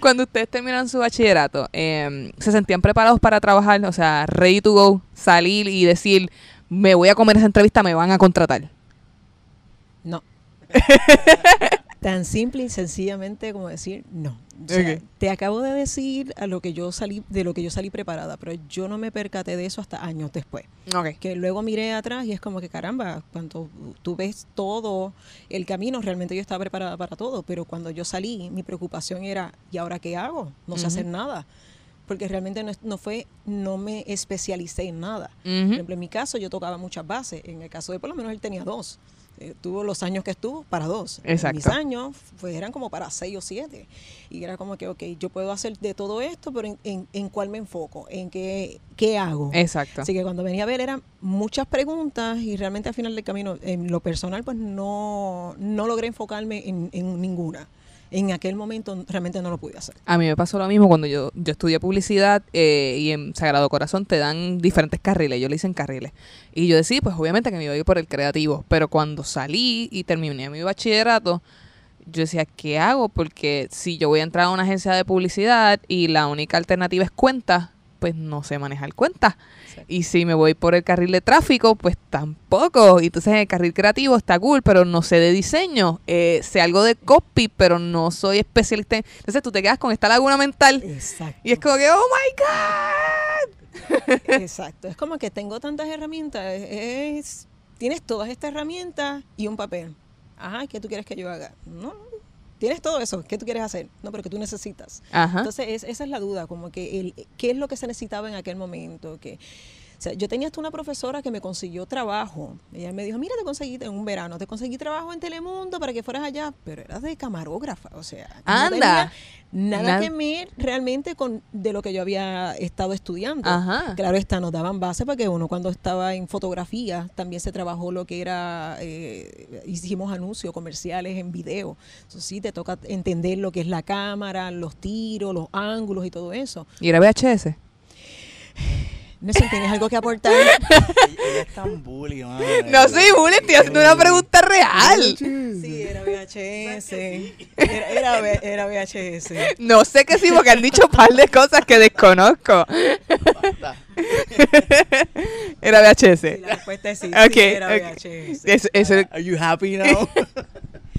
Cuando ustedes terminan su bachillerato, eh, ¿se sentían preparados para trabajar? O sea, ready to go, salir y decir, me voy a comer esa entrevista, me van a contratar. No. Tan simple y sencillamente como decir no. O sea. Te acabo de decir a lo que yo salí, de lo que yo salí preparada, pero yo no me percaté de eso hasta años después. Que luego miré atrás y es como que caramba, cuando tú ves todo el camino, realmente yo estaba preparada para todo, pero cuando yo salí, mi preocupación era, ¿y ahora qué hago? No sé hacer nada. Porque realmente no, no fue, no me especialicé en nada. Por ejemplo, en mi caso yo tocaba muchas bases. En el caso de por lo menos él tenía dos. Eh, tuvo los años que estuvo para dos. En mis Exacto. años pues, eran como para seis o siete. Y era como que, ok, yo puedo hacer de todo esto, pero en, en, en cuál me enfoco, en qué, qué hago. Exacto. Así que cuando venía a ver eran muchas preguntas y realmente al final del camino, en lo personal, pues no, no logré enfocarme en, en ninguna. En aquel momento realmente no lo pude hacer. A mí me pasó lo mismo cuando yo, yo estudié publicidad eh, y en Sagrado Corazón te dan diferentes carriles, yo le hice en carriles. Y yo decía, pues obviamente que me iba a ir por el creativo, pero cuando salí y terminé mi bachillerato, yo decía, ¿qué hago? Porque si yo voy a entrar a una agencia de publicidad y la única alternativa es cuentas, pues no sé manejar cuentas. Y si me voy por el carril de tráfico, pues tampoco. Y entonces el carril creativo está cool, pero no sé de diseño. Eh, sé algo de copy, pero no soy especialista. en- Entonces tú te quedas con esta laguna mental Exacto. y es como que, oh my God. Exacto. Es como que tengo tantas herramientas. Es, tienes todas estas herramientas y un papel. Ajá, ¿qué tú quieres que yo haga? No, tienes todo eso, ¿qué tú quieres hacer? No, pero que tú necesitas. Entonces, esa es la duda, como que el, qué es lo que se necesitaba en aquel momento, que sea, yo tenía hasta una profesora que me consiguió trabajo. Ella me dijo, mira, te conseguí en un verano, te conseguí trabajo en Telemundo para que fueras allá, pero eras de camarógrafa, o sea, Anda. nada que ver realmente con de lo que yo había estado estudiando. Claro está, nos daban base porque uno cuando estaba en fotografía también se trabajó lo que era, eh, hicimos anuncios comerciales en video. Entonces sí, te toca entender lo que es la cámara, los tiros, los ángulos y todo eso. ¿Y era VHS? Nelson, ¿tienes algo que aportar? ella, es tan bully, madre. No soy bully, estoy haciendo una pregunta real. Sí, era VHS. Era, era, VHS. No sé qué sí, porque han dicho un par de cosas que desconozco. era VHS. Sí, la respuesta es sí. Okay, era VHS. Are you happy now?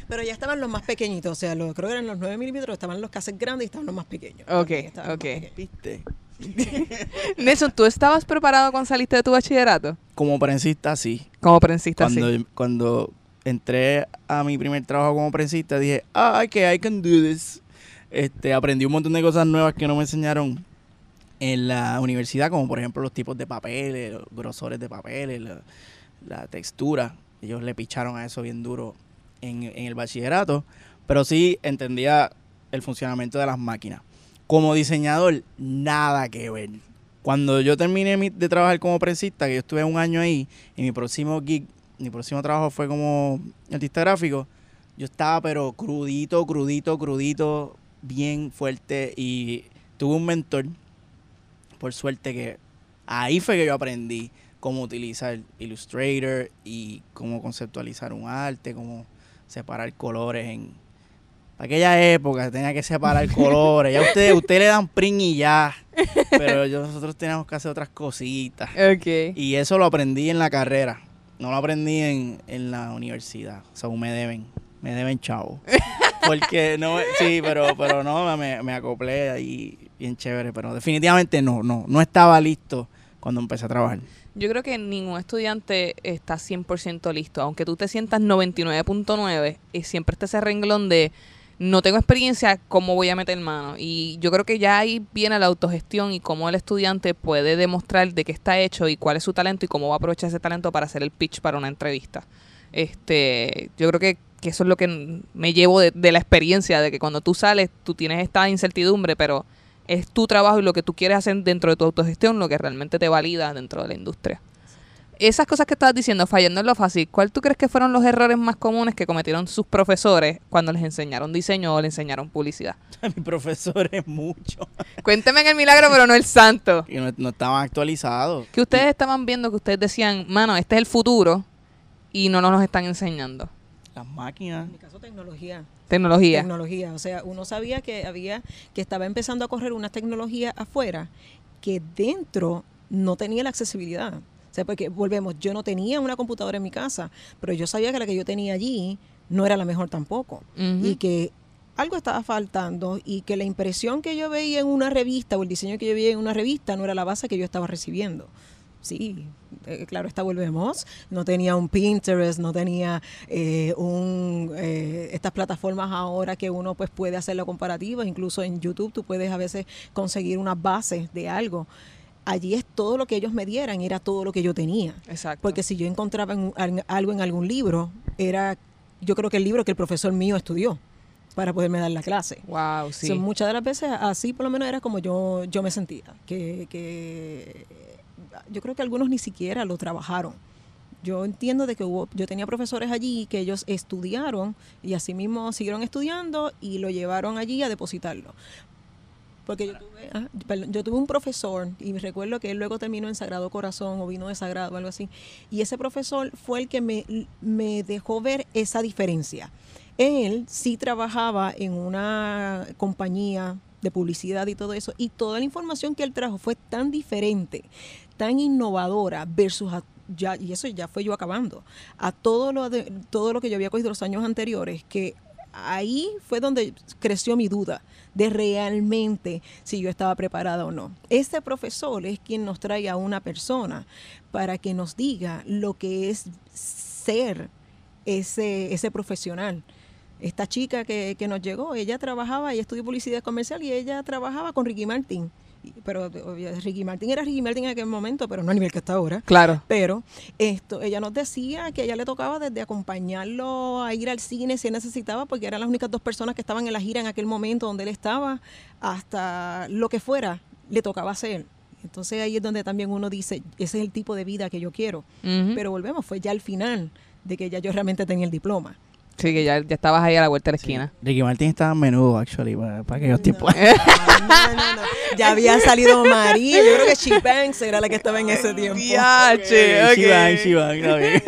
Pero ya estaban los más pequeñitos, o sea, creo que eran los 9 milímetros, estaban los cassettes grandes y estaban los más pequeños. Ok, ok. ¿Viste? Nelson, ¿tú estabas preparado cuando saliste de tu bachillerato? Como prensista, sí. Como prensista, cuando, sí. Cuando entré a mi primer trabajo como prensista, dije, ah, que I can do this. Este, aprendí un montón de cosas nuevas que no me enseñaron en la universidad, como por ejemplo los tipos de papeles, los grosores de papeles, la, textura. Ellos le picharon a eso bien duro en, en el bachillerato, pero sí entendía el funcionamiento de las máquinas. Como diseñador, nada que ver. Cuando yo terminé de trabajar como prensista, que yo estuve un año ahí, y mi próximo gig, mi próximo trabajo fue como artista gráfico, yo estaba pero crudito, crudito, crudito, bien fuerte y tuve un mentor, por suerte que ahí fue que yo aprendí cómo utilizar Illustrator y cómo conceptualizar un arte, cómo separar colores en, aquella época tenía que separar colores. Ya ustedes, ustedes le dan print y ya. Pero nosotros teníamos que hacer otras cositas. Okay. Y eso lo aprendí en la carrera. No lo aprendí en, en la universidad. O sea, me deben. Me deben chavo. Porque no, sí, pero, pero no, me, me acoplé ahí bien chévere. Pero definitivamente no, no, no estaba listo cuando empecé a trabajar. Yo creo que ningún estudiante está 100% listo. Aunque tú te sientas 99.9 y siempre estés ese renglón de no tengo experiencia, ¿cómo voy a meter mano? Y yo creo que ya ahí viene la autogestión y cómo el estudiante puede demostrar de qué está hecho y cuál es su talento y cómo va a aprovechar ese talento para hacer el pitch para una entrevista. Este, yo creo que, eso es lo que me llevo de, de la experiencia, de que cuando tú sales, tú tienes esta incertidumbre, pero es tu trabajo y lo que tú quieres hacer dentro de tu autogestión lo que realmente te valida dentro de la industria esas cosas que estabas diciendo, fallando en lo fácil, ¿cuál tú crees que fueron los errores más comunes que cometieron sus profesores cuando les enseñaron diseño o les enseñaron publicidad? Mi profesor es mucho. Cuénteme en el milagro, pero no el santo. Y no, estaban actualizados. Que ustedes estaban viendo que ustedes decían, mano, este es el futuro y no nos lo están enseñando. Las máquinas. En mi caso, tecnología. Tecnología. Tecnología. O sea, uno sabía que había, que estaba empezando a correr una tecnología afuera que dentro no tenía la accesibilidad. O sea, porque volvemos, yo no tenía una computadora en mi casa, pero yo sabía que la que yo tenía allí no era la mejor tampoco. Y que algo estaba faltando y que la impresión que yo veía en una revista o el diseño que yo veía en una revista no era la base que yo estaba recibiendo. Sí, eh, claro, está volvemos. No tenía un Pinterest, no tenía eh, un, eh, estas plataformas ahora que uno pues puede hacer la comparativa. Incluso en YouTube tú puedes a veces conseguir una base de algo allí es todo lo que ellos me dieran, era todo lo que yo tenía. Exacto. Porque si yo encontraba algo en algún libro, era yo creo que el libro que el profesor mío estudió para poderme dar la clase. Wow, sí. muchas de las veces así por lo menos era como yo, yo me sentía, que, que yo creo que algunos ni siquiera lo trabajaron. Yo entiendo de que hubo, yo tenía profesores allí que ellos estudiaron y así mismo siguieron estudiando y lo llevaron allí a depositarlo. Porque yo tuve, ah, yo tuve un profesor y me recuerdo que él luego terminó en Sagrado Corazón o vino de Sagrado o algo así. Y ese profesor fue el que me, me dejó ver esa diferencia. Él sí trabajaba en una compañía de publicidad y todo eso, y toda la información que él trajo fue tan diferente, tan innovadora versus ya, y eso ya fue yo acabando, a todo lo de, todo lo que yo había cogido los años anteriores, que ahí fue donde creció mi duda de realmente si yo estaba preparada o no. Este profesor es quien nos trae a una persona para que nos diga lo que es ser ese, ese profesional. Esta chica que, que nos llegó, ella trabajaba, ella estudió publicidad comercial y ella trabajaba con Ricky Martin pero Ricky Martin era Ricky Martin en aquel momento, pero no a nivel que está ahora. Claro. Pero esto, ella nos decía que a ella le tocaba desde acompañarlo a ir al cine si necesitaba, porque eran las únicas dos personas que estaban en la gira en aquel momento donde él estaba, hasta lo que fuera, le tocaba hacer. Entonces ahí es donde también uno dice, ese es el tipo de vida que yo quiero. Pero volvemos, fue ya al final de que ya yo realmente tenía el diploma. Sí, que ya, ya estabas ahí a la vuelta de la esquina. Ricky Martin estaba a menudo, actually, para, para aquellos tiempos. ya había salido María. Yo creo que She Banks era la que estaba en ese tiempo. Okay. She Banks, She Banks.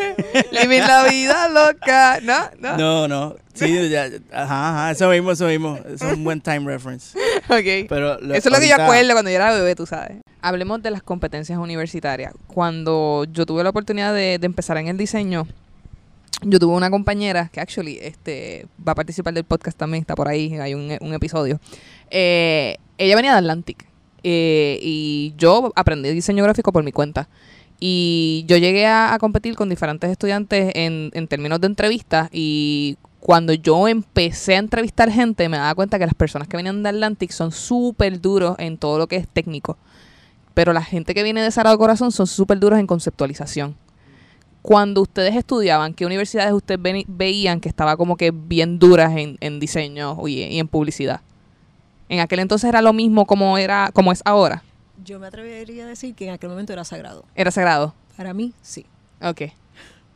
Living la vida loca. No, no. No, no. Sí, ya, ajá, ajá, eso mismo, eso mismo. Es un buen time reference. Ok. Pero lo- Eso es lo que yo ahorita- acuerdo cuando yo era bebé, tú sabes. Hablemos de las competencias universitarias. Cuando yo tuve la oportunidad de, de empezar en el diseño, yo tuve una compañera que actually este, va a participar del podcast también, está por ahí, hay un, episodio. Eh, ella venía de Atlantic eh, y yo aprendí diseño gráfico por mi cuenta. Y yo llegué a, competir con diferentes estudiantes en, en términos de entrevistas y cuando yo empecé a entrevistar gente me daba cuenta que las personas que venían de Atlantic son súper duros en todo lo que es técnico. Pero la gente que viene de Sagrado Corazón son súper duros en conceptualización. Cuando ustedes estudiaban, ¿qué universidades ustedes veían que estaba como que bien duras en, en diseño y, y en publicidad? En aquel entonces era lo mismo como era como es ahora. Yo me atrevería a decir que en aquel momento era sagrado. Era sagrado. Para mí, sí. Ok.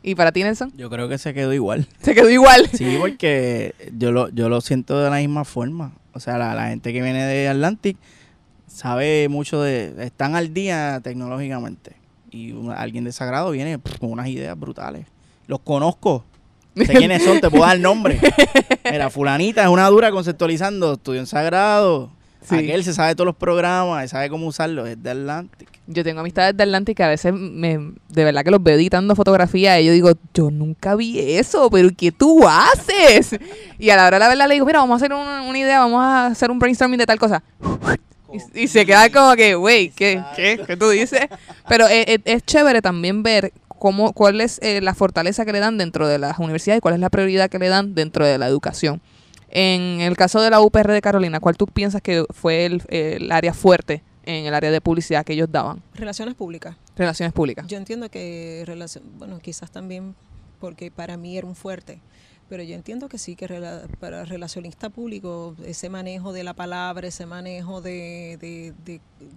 ¿Y para ti, Nelson? Yo creo que se quedó igual. Se quedó igual. Sí, porque yo lo, yo lo siento de la misma forma. O sea, la, la gente que viene de Atlantic sabe mucho de... Están al día tecnológicamente. Y un- alguien de Sagrado viene pff, con unas ideas brutales. Los conozco. Sé quiénes son, te puedo dar el nombre. Mira, fulanita es una dura conceptualizando, estudió en Sagrado. Sí. Aquel se sabe todos los programas, sabe cómo usarlos, es de Atlantic. Yo tengo amistades de Atlantic que a veces me, de verdad que los veo editando fotografías y yo digo, yo nunca vi eso, pero ¿qué tú haces? Y a la hora de la verdad le digo, mira, vamos a hacer una, una idea, vamos a hacer un brainstorming de tal cosa. Y, y se queda como que, güey, ¿qué, qué, ¿qué tú dices? Pero es, es- es chévere también ver cómo, cuál es eh, la fortaleza que le dan dentro de las universidades y cuál es la prioridad que le dan dentro de la educación. En el caso de la UPR de Carolina, ¿cuál tú piensas que fue el, el área fuerte en el área de publicidad que ellos daban? Relaciones públicas. Relaciones públicas. Yo entiendo que, relación, bueno, quizás también porque para mí era un fuerte, pero yo entiendo que sí, que rela- para relacionista público, ese manejo de la palabra, ese manejo de, de,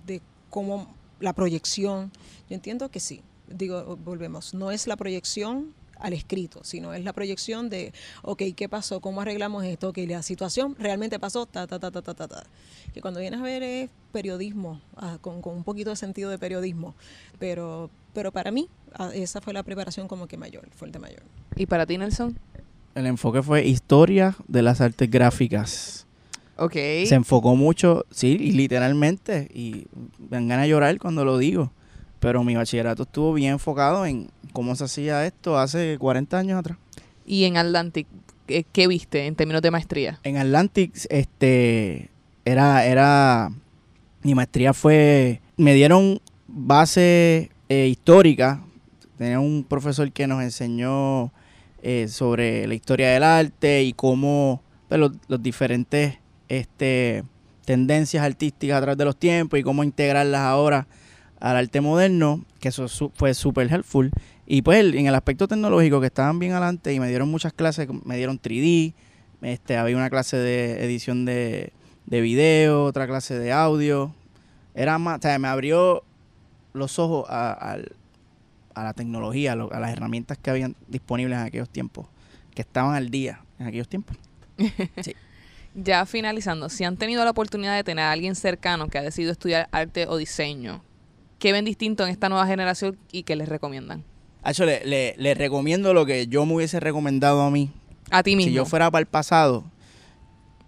de, cómo la proyección, yo entiendo que sí. Digo, volvemos, no es la proyección al escrito, sino es la proyección de, ok, ¿qué pasó? ¿Cómo arreglamos esto? Ok, la situación realmente pasó, ta, ta, ta, ta, ta, ta, ta. Que cuando vienes a ver es periodismo, ah, con, con un poquito de sentido de periodismo, pero, pero para mí ah, esa fue la preparación como que mayor, fuerte mayor. ¿Y para ti, Nelson? El enfoque fue historia de las artes gráficas. Ok. Se enfocó mucho, sí, y literalmente, y me dan ganas de llorar cuando lo digo, pero mi bachillerato estuvo bien enfocado en cómo se hacía esto hace 40 años atrás. ¿Y en Atlantic qué, qué viste en términos de maestría? En Atlantic, este, era, era, mi maestría fue, me dieron base eh, histórica, tenía un profesor que nos enseñó eh, sobre la historia del arte y cómo pues, los, los diferentes este, tendencias artísticas a través de los tiempos y cómo integrarlas ahora al arte moderno, que eso fue súper helpful. Y pues en el aspecto tecnológico que estaban bien adelante y me dieron muchas clases, me dieron 3D, este, había una clase de edición de, de video, otra clase de audio. Era más, o sea, me abrió los ojos a, al- a la tecnología, a, lo- a las herramientas que habían disponibles en aquellos tiempos, que estaban al día en aquellos tiempos. Ya finalizando, si han tenido la oportunidad de tener a alguien cercano que ha decidido estudiar arte o diseño, ¿qué ven distinto en esta nueva generación y qué les recomiendan? Hacho, le, le, le recomiendo lo que yo me hubiese recomendado a mí. A ti mismo. Si yo fuera para el pasado,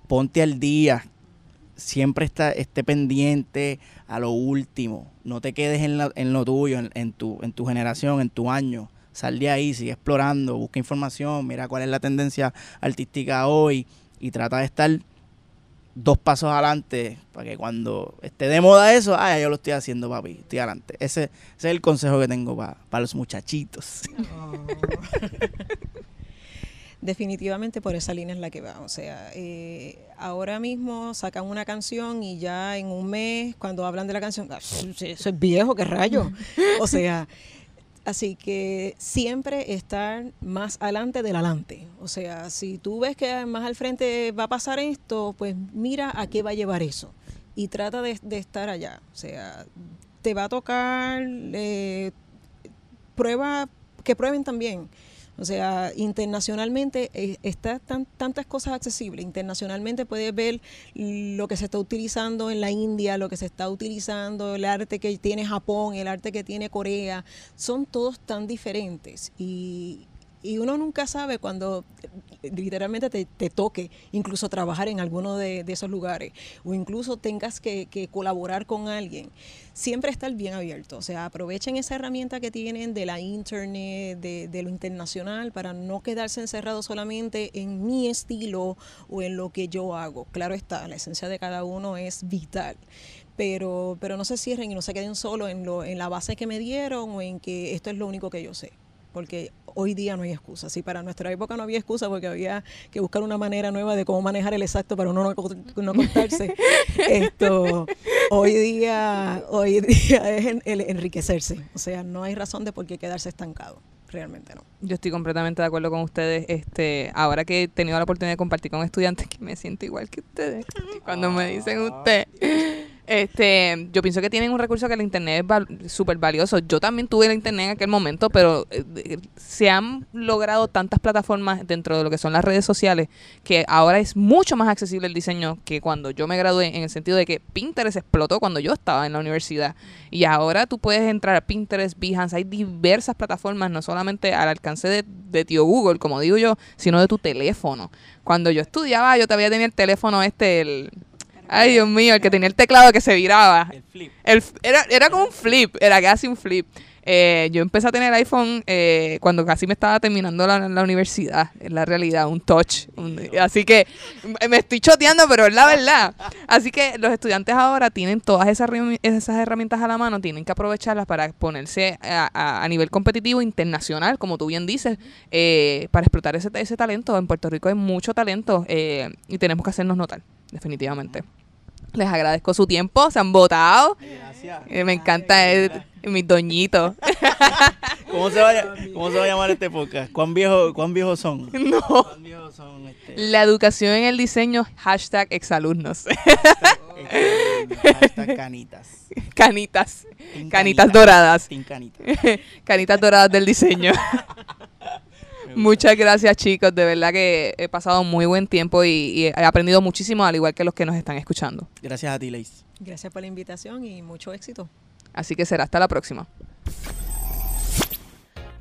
ponte al día. Siempre está, esté pendiente a lo último. No te quedes en, la- en lo tuyo, en, en tu, en tu generación, en tu año. Sal de ahí, sigue explorando, busca información, mira cuál es la tendencia artística hoy y trata de estar dos pasos adelante para que cuando esté de moda eso, ah, yo lo estoy haciendo, papi, estoy adelante. Ese, ese es el consejo que tengo para los muchachitos. Oh. Definitivamente por esa línea es la que va. O sea, eh, ahora mismo sacan una canción y ya en un mes, cuando hablan de la canción, ah, eso es viejo, qué rayo. O sea, Así que siempre estar más adelante del adelante. O sea, si tú ves que más al frente va a pasar esto, pues mira a qué va a llevar eso y trata de, estar allá. O sea, te va a tocar, eh, prueba, que prueben también. O sea, internacionalmente eh, está tan, tantas cosas accesibles. Internacionalmente puedes ver lo que se está utilizando en la India, lo que se está utilizando, el arte que tiene Japón, el arte que tiene Corea. Son todos tan diferentes. Y, y uno nunca sabe cuando literalmente te, toque incluso trabajar en alguno de, esos lugares o incluso tengas que, colaborar con alguien. Siempre estar bien abierto, o sea, aprovechen esa herramienta que tienen de la internet, de, lo internacional, para no quedarse encerrado solamente en mi estilo o en lo que yo hago. Claro está, la esencia de cada uno es vital pero, pero no se cierren y no se queden solo en, lo, en la base que me dieron o en que esto es lo único que yo sé porque hoy día no hay excusa. Si para nuestra época no había excusa porque había que buscar una manera nueva de cómo manejar el exacto para uno no, no contarse, esto, hoy día, hoy día es el enriquecerse. O sea, no hay razón de por qué quedarse estancado. Realmente no. Yo estoy completamente de acuerdo con ustedes. Este, ahora que he tenido la oportunidad de compartir con estudiantes que me siento igual que ustedes. Cuando me dicen usted, este, yo pienso que tienen un recurso que el internet es súper valioso. Yo también tuve el internet en aquel momento, pero eh, se han logrado tantas plataformas dentro de lo que son las redes sociales que ahora es mucho más accesible el diseño que cuando yo me gradué, en el sentido de que Pinterest explotó cuando yo estaba en la universidad. Y ahora tú puedes entrar a Pinterest, Behance, hay diversas plataformas, no solamente al alcance de, de tío Google, como digo yo, sino de tu teléfono. Cuando yo estudiaba, yo todavía tenía el teléfono este, el Ay, Dios mío, el que tenía el teclado que se viraba. El flip. era, era como un flip, era casi un flip. Eh, yo empecé a tener iPhone eh, cuando casi me estaba terminando la, la universidad, en la realidad, un touch. así que me estoy choteando, pero es la verdad. Así que los estudiantes ahora tienen todas esas, esas herramientas a la mano, tienen que aprovecharlas para ponerse a, a, nivel competitivo internacional, como tú bien dices, eh, para explotar ese, ese talento. En Puerto Rico hay mucho talento y tenemos que hacernos notar, definitivamente. Les agradezco su tiempo, se han votado. Gracias. Eh, me encanta eh, mis doñitos. ¿Cómo se, va, ¿Cómo se va a llamar este podcast? ¿Cuán viejos cuán viejos son? No. ¿Cuán viejos son este? La educación en el diseño, hashtag exalumnos. hashtag canitas. Canitas. Canitas doradas. Canitas. canitas doradas del diseño. Muchas gracias chicos, de verdad que he pasado muy buen tiempo y, he aprendido muchísimo, al igual que los que nos están escuchando. Gracias a ti, Leis. Gracias por la invitación y mucho éxito. Así que será hasta la próxima.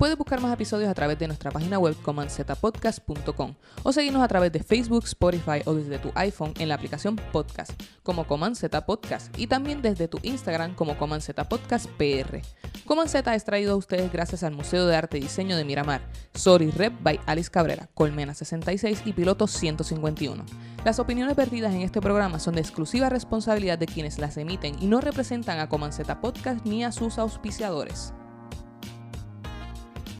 Puedes buscar más episodios a través de nuestra página web comanzetapodcast.com o seguirnos a través de Facebook, Spotify o desde tu iPhone en la aplicación Podcast como Coman Podcast y también desde tu Instagram como Coman Podcast PR. Coman es traído a ustedes gracias al Museo de Arte y Diseño de Miramar, Sorry Rep by Alice Cabrera, Colmena 66 y Piloto 151. Las opiniones perdidas en este programa son de exclusiva responsabilidad de quienes las emiten y no representan a Coman Podcast ni a sus auspiciadores.